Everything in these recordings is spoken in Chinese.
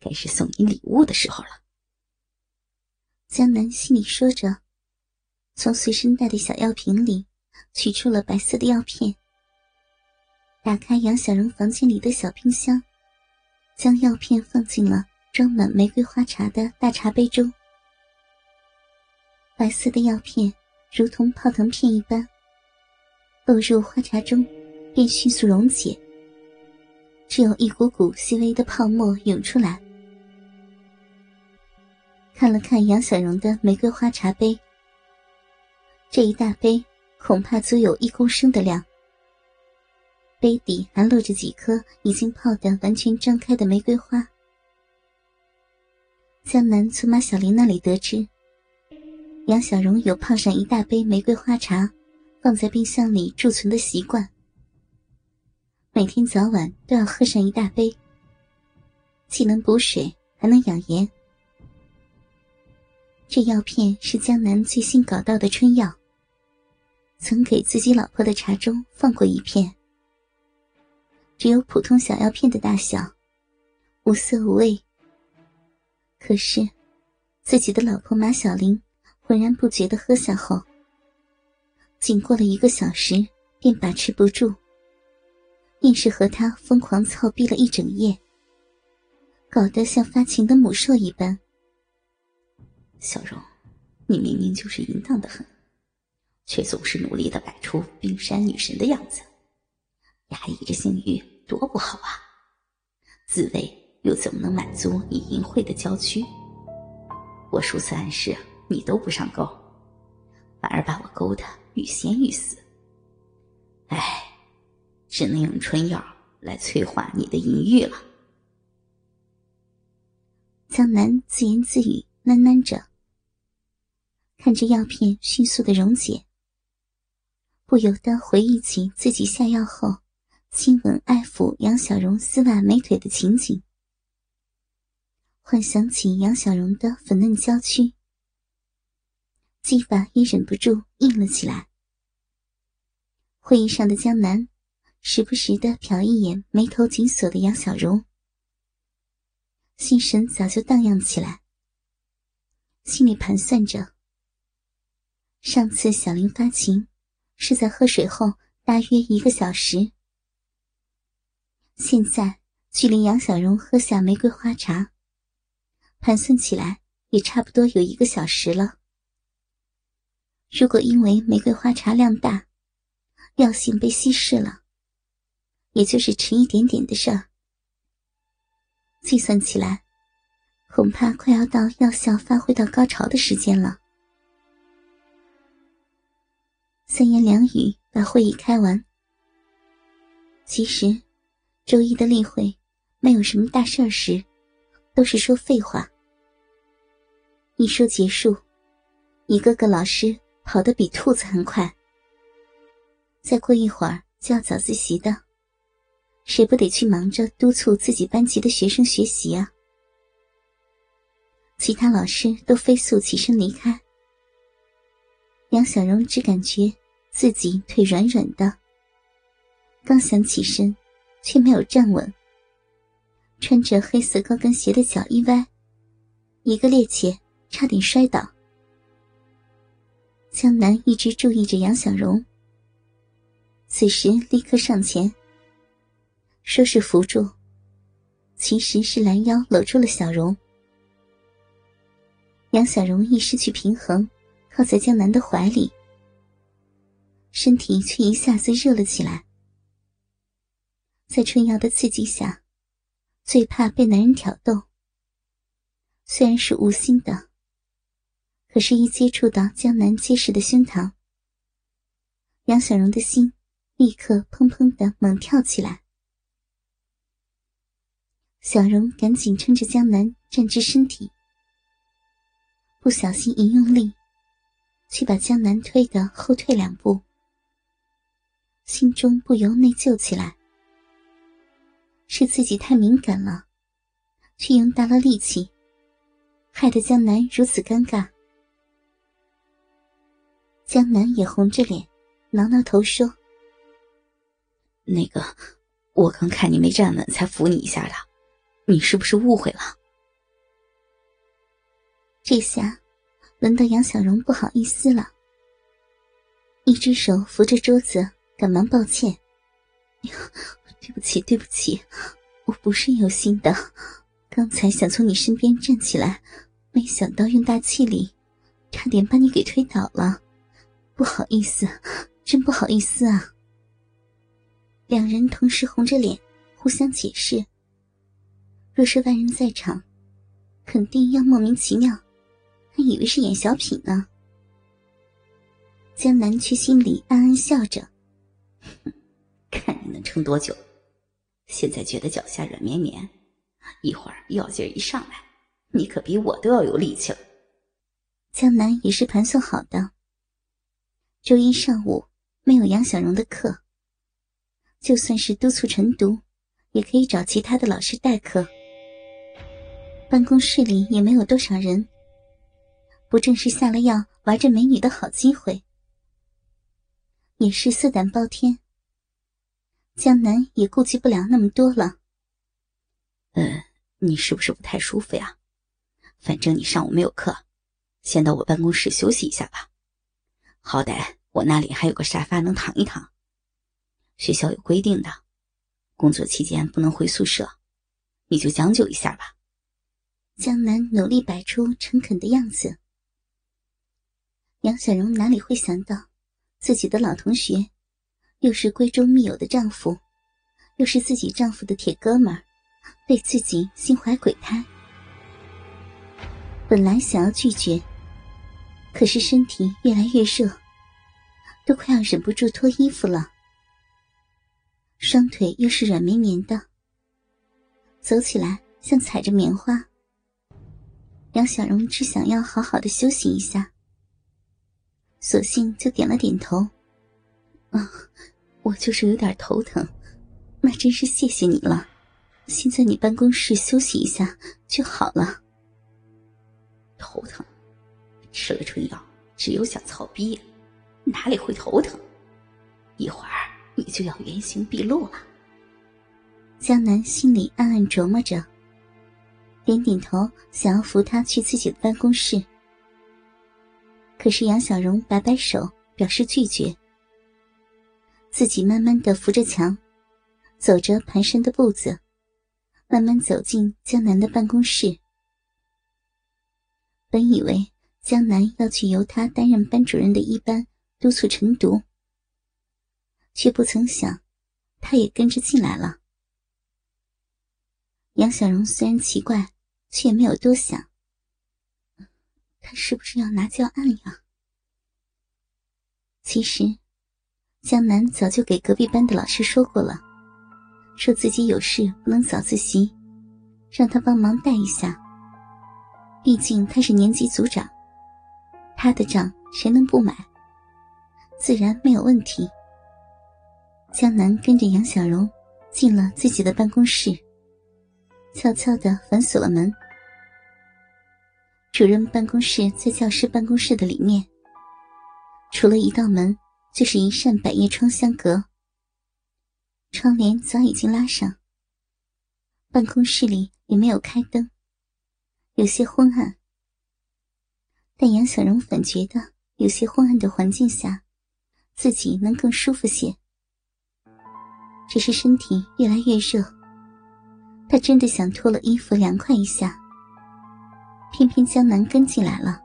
该是送你礼物的时候了。江南心里说着，从随身带的小药瓶里取出了白色的药片，打开杨小荣房间里的小冰箱，将药片放进了装满玫瑰花茶的大茶杯中。白色的药片如同泡腾片一般，落入花茶中，便迅速溶解，只有一股股细微的泡沫涌出来。看了看杨小荣的玫瑰花茶杯，这一大杯恐怕足有一公升的量。杯底还露着几颗已经泡得完全张开的玫瑰花。江南从马小玲那里得知，杨小荣有泡上一大杯玫瑰花茶，放在冰箱里贮存的习惯，每天早晚都要喝上一大杯，既能补水，还能养颜。这药片是江南最新搞到的春药。曾给自己老婆的茶中放过一片，只有普通小药片的大小，无色无味。可是，自己的老婆马小玲浑然不觉的喝下后，仅过了一个小时便把持不住，硬是和他疯狂操逼了一整夜，搞得像发情的母兽一般。小荣，你明明就是淫荡的很，却总是努力的摆出冰山女神的样子，压抑着性欲多不好啊！自慰又怎么能满足你淫秽的娇躯？我数次暗示你都不上钩，反而把我勾得欲仙欲死。唉，只能用春药来催化你的淫欲了。江南自言自语。喃喃着，看着药片迅速的溶解，不由得回忆起自己下药后亲吻爱抚杨小荣丝袜美腿的情景，幻想起杨小荣的粉嫩娇躯，技法也忍不住硬了起来。会议上的江南时不时的瞟一眼眉头紧锁的杨小荣，心神早就荡漾起来。心里盘算着，上次小林发情是在喝水后大约一个小时，现在距离杨小荣喝下玫瑰花茶，盘算起来也差不多有一个小时了。如果因为玫瑰花茶量大，药性被稀释了，也就是迟一点点的事。计算起来。恐怕快要到药效发挥到高潮的时间了。三言两语把会议开完。其实，周一的例会没有什么大事儿时，都是说废话。一说结束，一个个老师跑得比兔子还快。再过一会儿就要早自习的，谁不得去忙着督促自己班级的学生学习啊？其他老师都飞速起身离开，杨小荣只感觉自己腿软软的，刚想起身，却没有站稳。穿着黑色高跟鞋的脚一歪，一个趔趄，差点摔倒。江南一直注意着杨小荣，此时立刻上前，说是扶住，其实是拦腰搂住了小荣。杨小荣一失去平衡，靠在江南的怀里，身体却一下子热了起来。在春药的刺激下，最怕被男人挑逗。虽然是无心的，可是，一接触到江南结实的胸膛，杨小荣的心立刻砰砰的猛跳起来。小荣赶紧撑着江南站直身体。不小心一用力，却把江南推得后退两步，心中不由内疚起来。是自己太敏感了，却用大了力气，害得江南如此尴尬。江南也红着脸，挠挠头说：“那个，我刚看你没站稳，才扶你一下的，你是不是误会了？”这下，轮到杨小荣不好意思了，一只手扶着桌子，赶忙抱歉：“ 对不起，对不起，我不是有心的，刚才想从你身边站起来，没想到用大气力，差点把你给推倒了，不好意思，真不好意思啊。”两人同时红着脸，互相解释。若是外人在场，肯定要莫名其妙，还以为是演小品呢。江南却心里暗暗笑着，看你能撑多久。现在觉得脚下软绵绵，一会儿药劲一上来，你可比我都要有力气了。江南也是盘算好的。周一上午没有杨小荣的课。就算是督促晨读，也可以找其他的老师代课。办公室里也没有多少人，不正是下了药玩着美女的好机会？也是色胆包天。江南也顾及不了那么多了。嗯，你是不是不太舒服呀？反正你上午没有课，先到我办公室休息一下吧。好歹我那里还有个沙发能躺一躺。学校有规定的，工作期间不能回宿舍，你就将就一下吧。江南努力摆出诚恳的样子。杨小荣哪里会想到，自己的老同学，又是闺中密友的丈夫，又是自己丈夫的铁哥们儿，对自己心怀鬼胎。本来想要拒绝，可是身体越来越热，都快要忍不住脱衣服了。双腿又是软绵绵的，走起来像踩着棉花。杨小荣只想要好好的休息一下，索性就点了点头。啊，我就是有点头疼，那真是谢谢你了。先在你办公室休息一下就好了。头疼，吃了春药，只有想操逼，哪里会头疼？一会儿。你就要原形毕露了。江南心里暗暗琢磨着，点点头，想要扶他去自己的办公室。可是杨小荣摆摆手，表示拒绝。自己慢慢的扶着墙，走着蹒跚的步子，慢慢走进江南的办公室。本以为江南要去由他担任班主任的一班督促晨读。却不曾想，他也跟着进来了。杨小荣虽然奇怪，却也没有多想。他是不是要拿教案呀？其实，江南早就给隔壁班的老师说过了，说自己有事不能早自习，让他帮忙带一下。毕竟他是年级组长，他的账谁能不买？自然没有问题。江南跟着杨小荣进了自己的办公室，悄悄的反锁了门。主任办公室在教师办公室的里面，除了一道门，就是一扇百叶窗相隔。窗帘早已经拉上，办公室里也没有开灯，有些昏暗。但杨小荣反觉得有些昏暗的环境下，自己能更舒服些。只是身体越来越热，他真的想脱了衣服凉快一下。偏偏江南跟进来了，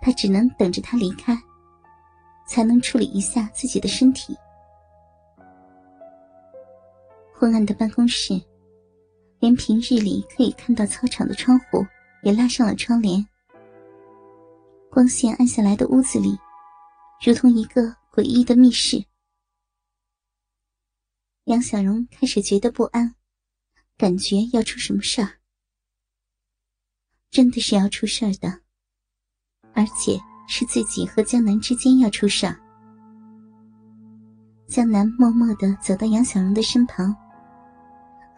他只能等着他离开，才能处理一下自己的身体。昏暗的办公室，连平日里可以看到操场的窗户也拉上了窗帘。光线暗下来的屋子里，如同一个诡异的密室。杨小荣开始觉得不安，感觉要出什么事儿。真的是要出事儿的，而且是自己和江南之间要出事儿。江南默默的走到杨小荣的身旁，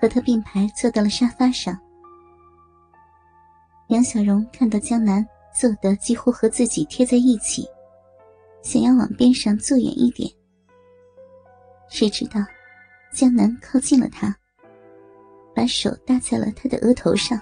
和他并排坐到了沙发上。杨小荣看到江南坐的几乎和自己贴在一起，想要往边上坐远一点，谁知道。江南靠近了他，把手搭在了他的额头上。